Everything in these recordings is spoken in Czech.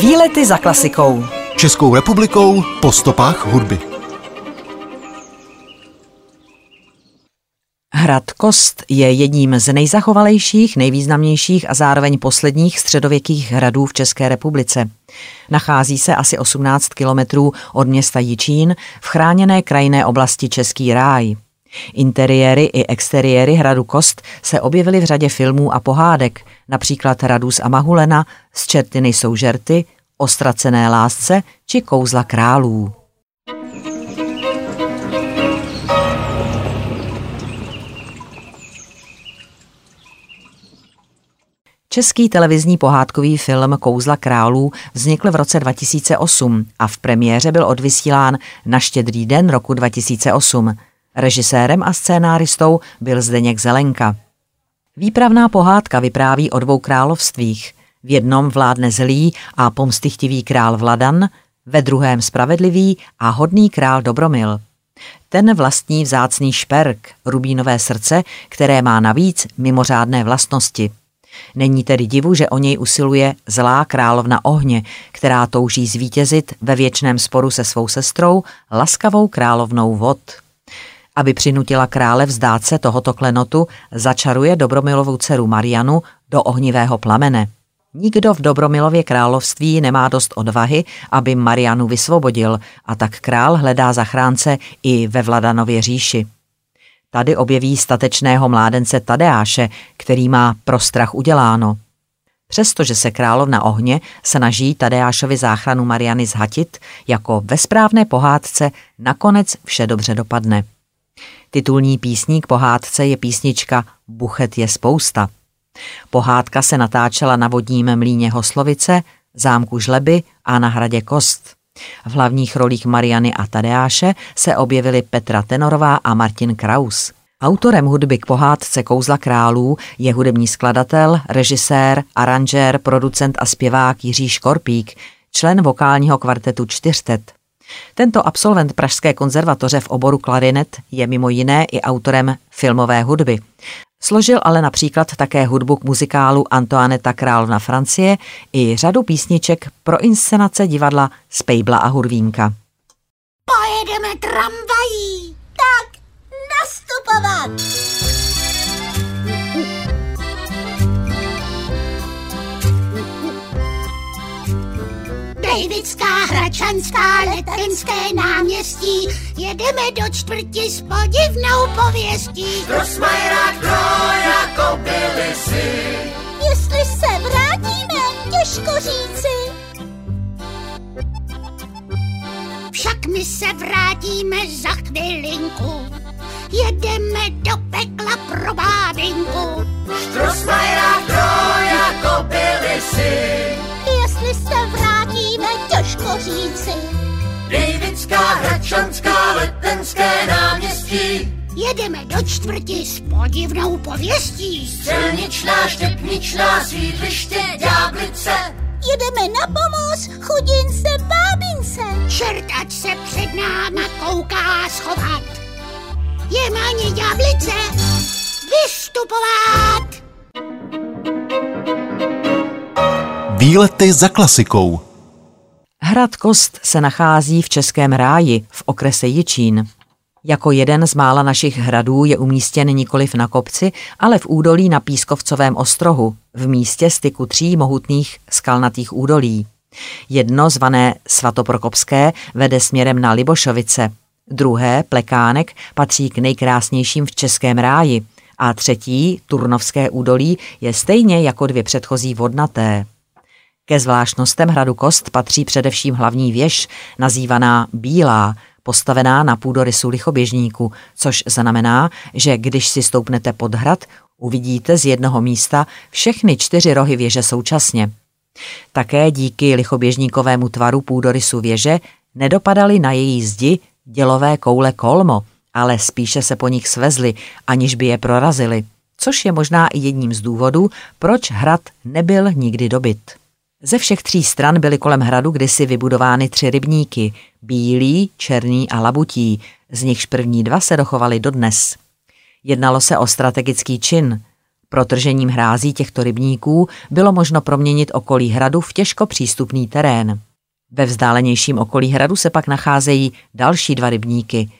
Výlety za klasikou. Českou republikou po stopách hudby. Hrad Kost je jedním z nejzachovalejších, nejvýznamnějších a zároveň posledních středověkých hradů v České republice. Nachází se asi 18 kilometrů od města Jičín v chráněné krajinné oblasti Český ráj. Interiéry i exteriéry hradu Kost se objevily v řadě filmů a pohádek, například Radus a Mahulena, Z čertiny jsou žerty, Ostracené lásce či Kouzla králů. Český televizní pohádkový film Kouzla králů vznikl v roce 2008 a v premiéře byl odvysílán na štědrý den roku 2008. Režisérem a scénáristou byl Zdeněk Zelenka. Výpravná pohádka vypráví o dvou královstvích. V jednom vládne zlý a pomstychtivý král Vladan, ve druhém spravedlivý a hodný král Dobromil. Ten vlastní vzácný šperk, rubínové srdce, které má navíc mimořádné vlastnosti. Není tedy divu, že o něj usiluje zlá královna ohně, která touží zvítězit ve věčném sporu se svou sestrou, laskavou královnou vod. Aby přinutila krále vzdát se tohoto klenotu, začaruje Dobromilovou dceru Marianu do ohnivého plamene. Nikdo v Dobromilově království nemá dost odvahy, aby Marianu vysvobodil a tak král hledá zachránce i ve Vladanově říši. Tady objeví statečného mládence Tadeáše, který má pro strach uděláno. Přestože se královna ohně snaží Tadeášovi záchranu Mariany zhatit, jako ve správné pohádce nakonec vše dobře dopadne. Titulní písník pohádce je písnička Buchet je spousta. Pohádka se natáčela na vodním mlíně Hoslovice, zámku Žleby a na hradě Kost. V hlavních rolích Mariany a Tadeáše se objevili Petra Tenorová a Martin Kraus. Autorem hudby k pohádce Kouzla králů je hudební skladatel, režisér, aranžér, producent a zpěvák Jiří Škorpík, člen vokálního kvartetu Čtyřtet. Tento absolvent Pražské konzervatoře v oboru klarinet je mimo jiné i autorem filmové hudby. Složil ale například také hudbu k muzikálu Antoineta Královna Francie i řadu písniček pro inscenace divadla Spejbla a Hurvínka. Pojedeme tramvají, tak nastupovat! Davidská, Hračanská, Letenské náměstí, jedeme do čtvrti s podivnou pověstí. Trosmajera, kdo jako byli si. Jestli se vrátíme, těžko říci. Však my se vrátíme za chvilinku, jedeme do pekla pro bádinku. Trosmajera, kdo Davidská, Hračanská, Letenské náměstí. Jedeme do čtvrti s podivnou pověstí. Silničná, štěpničná, sídliště, ďáblice. Jedeme na pomoc chudince bábince. Čert, ať se před náma kouká schovat. Je méně ďáblice. Vystupovat! Výlety za klasikou. Hrad Kost se nachází v Českém ráji v okrese Jičín. Jako jeden z mála našich hradů je umístěn nikoliv na kopci, ale v údolí na Pískovcovém ostrohu, v místě styku tří mohutných skalnatých údolí. Jedno, zvané Svatoprokopské, vede směrem na Libošovice. Druhé, Plekánek, patří k nejkrásnějším v Českém ráji. A třetí, Turnovské údolí, je stejně jako dvě předchozí vodnaté. Ke zvláštnostem hradu Kost patří především hlavní věž, nazývaná Bílá, postavená na půdorysu lichoběžníku, což znamená, že když si stoupnete pod hrad, uvidíte z jednoho místa všechny čtyři rohy věže současně. Také díky lichoběžníkovému tvaru půdorysu věže nedopadaly na její zdi dělové koule kolmo, ale spíše se po nich svezly, aniž by je prorazily, což je možná i jedním z důvodů, proč hrad nebyl nikdy dobyt. Ze všech tří stran byly kolem hradu kdysi vybudovány tři rybníky, bílý, černý a labutí, z nichž první dva se dochovaly dodnes. Jednalo se o strategický čin. Protržením hrází těchto rybníků bylo možno proměnit okolí hradu v těžko přístupný terén. Ve vzdálenějším okolí hradu se pak nacházejí další dva rybníky,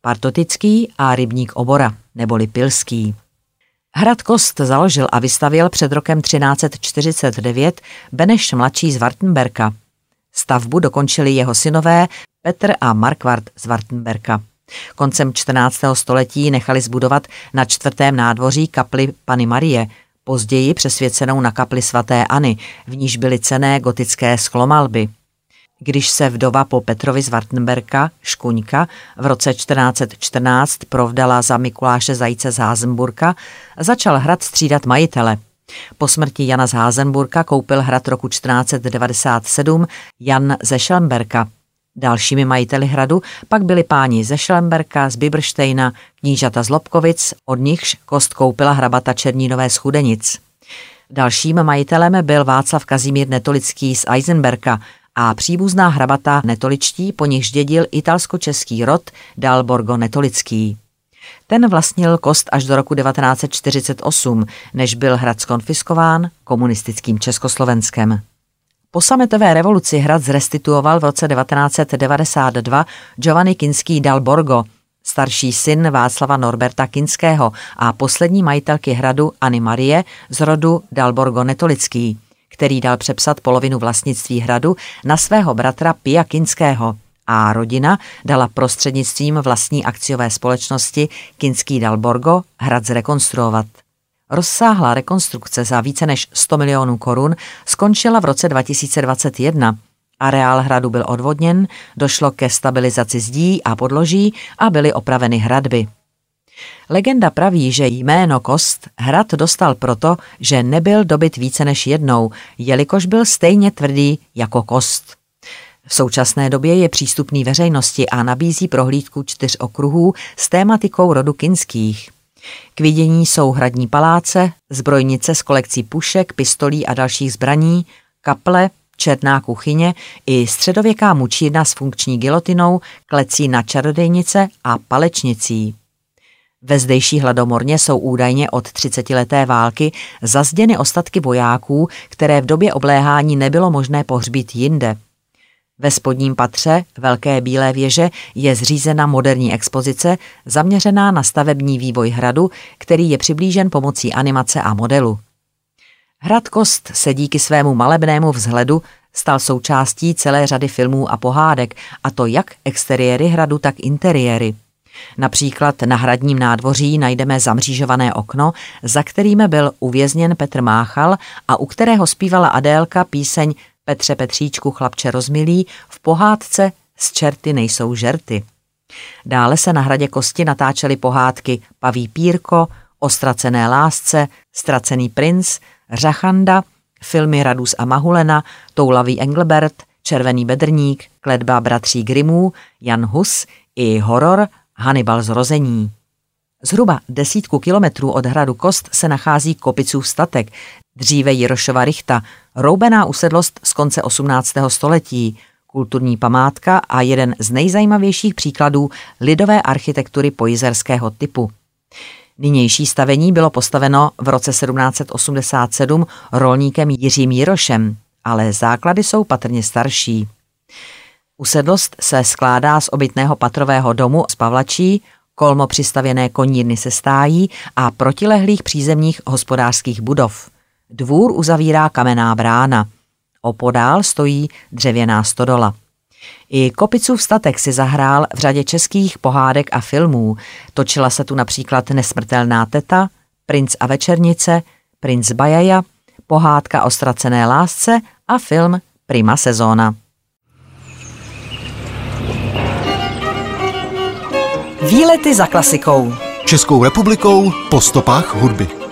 Partotický a rybník Obora, neboli Pilský. Hrad Kost založil a vystavil před rokem 1349 Beneš mladší z Wartenberka. Stavbu dokončili jeho synové Petr a Markvart z Wartenberka. Koncem 14. století nechali zbudovat na čtvrtém nádvoří kapli Pany Marie, později přesvěcenou na kapli svatéAny, v níž byly cené gotické sklomalby. Když se vdova po Petrovi z Wartenberka, Škuňka, v roce 1414 provdala za Mikuláše Zajíce z Házenburka, začal hrad střídat majitele. Po smrti Jana z Házenburka koupil hrad roku 1497 Jan ze Schellenberka. Dalšími majiteli hradu pak byli páni ze Schellenberka, z Biberštejna, knížata z Lobkovic, od nichž kost koupila hrabata Černínové z Chudenic. Dalším majitelem byl Václav Kazimír Netolický z Eisenberka a příbuzná hrabata Netoličtí po nichž dědil italsko-český rod Dalborgo Netolický. Ten vlastnil kost až do roku 1948, než byl hrad skonfiskován komunistickým Československem. Po sametové revoluci hrad zrestituoval v roce 1992 Giovanni Kinský dal Borgo, starší syn Václava Norberta Kinského a poslední majitelky hradu Anny Marie z rodu Dalborgo Netolický, který dal přepsat polovinu vlastnictví hradu na svého bratra Pia Kinského a rodina dala prostřednictvím vlastní akciové společnosti Kinský Dalborgo hrad zrekonstruovat. Rozsáhlá rekonstrukce za více než 100 milionů korun skončila v roce 2021. Areál hradu byl odvodněn, došlo ke stabilizaci zdí a podloží a byly opraveny hradby. Legenda praví, že jméno Kost hrad dostal proto, že nebyl dobyt více než jednou, jelikož byl stejně tvrdý jako Kost. V současné době je přístupný veřejnosti a nabízí prohlídku čtyř okruhů s tématikou rodu kinských. K vidění jsou hradní paláce, zbrojnice s kolekcí pušek, pistolí a dalších zbraní, kaple, černá kuchyně i středověká mučírna s funkční gilotinou, klecí na čarodejnice a palečnicí. Ve zdejší hladomorně jsou údajně od 30-leté války zazděny ostatky vojáků, které v době obléhání nebylo možné pohřbít jinde. Ve spodním patře Velké bílé věže je zřízena moderní expozice zaměřená na stavební vývoj hradu, který je přiblížen pomocí animace a modelu. Hrad Kost se díky svému malebnému vzhledu stal součástí celé řady filmů a pohádek, a to jak exteriéry hradu, tak interiéry. Například na hradním nádvoří najdeme zamřížované okno, za kterým byl uvězněn Petr Máchal a u kterého zpívala Adélka píseň Petře Petříčku chlapče rozmilý v pohádce Z čerty nejsou žerty. Dále se na hradě kosti natáčely pohádky Paví pírko, Ostracené lásce, Stracený princ, Řachanda, filmy Radus a Mahulena, Toulavý Engelbert, Červený bedrník, Kledba bratří Grimů, Jan Hus i horor Hannibal zrození. Zhruba desítku kilometrů od hradu Kost se nachází Kopicův statek, dříve Jirošova Richta, roubená usedlost z konce 18. století, kulturní památka a jeden z nejzajímavějších příkladů lidové architektury pojizerského typu. Nynější stavení bylo postaveno v roce 1787 rolníkem Jiřím Jirošem, ale základy jsou patrně starší. Usedlost se skládá z obytného patrového domu z Pavlačí, kolmo přistavěné konírny se stájí a protilehlých přízemních hospodářských budov. Dvůr uzavírá kamenná brána. Opodál stojí dřevěná stodola. I Kopicův statek si zahrál v řadě českých pohádek a filmů. Točila se tu například Nesmrtelná teta, Princ a večernice, Princ Bajaja, pohádka o ztracené lásce a film Prima sezóna. Výlety za klasikou. Českou republikou po stopách hudby.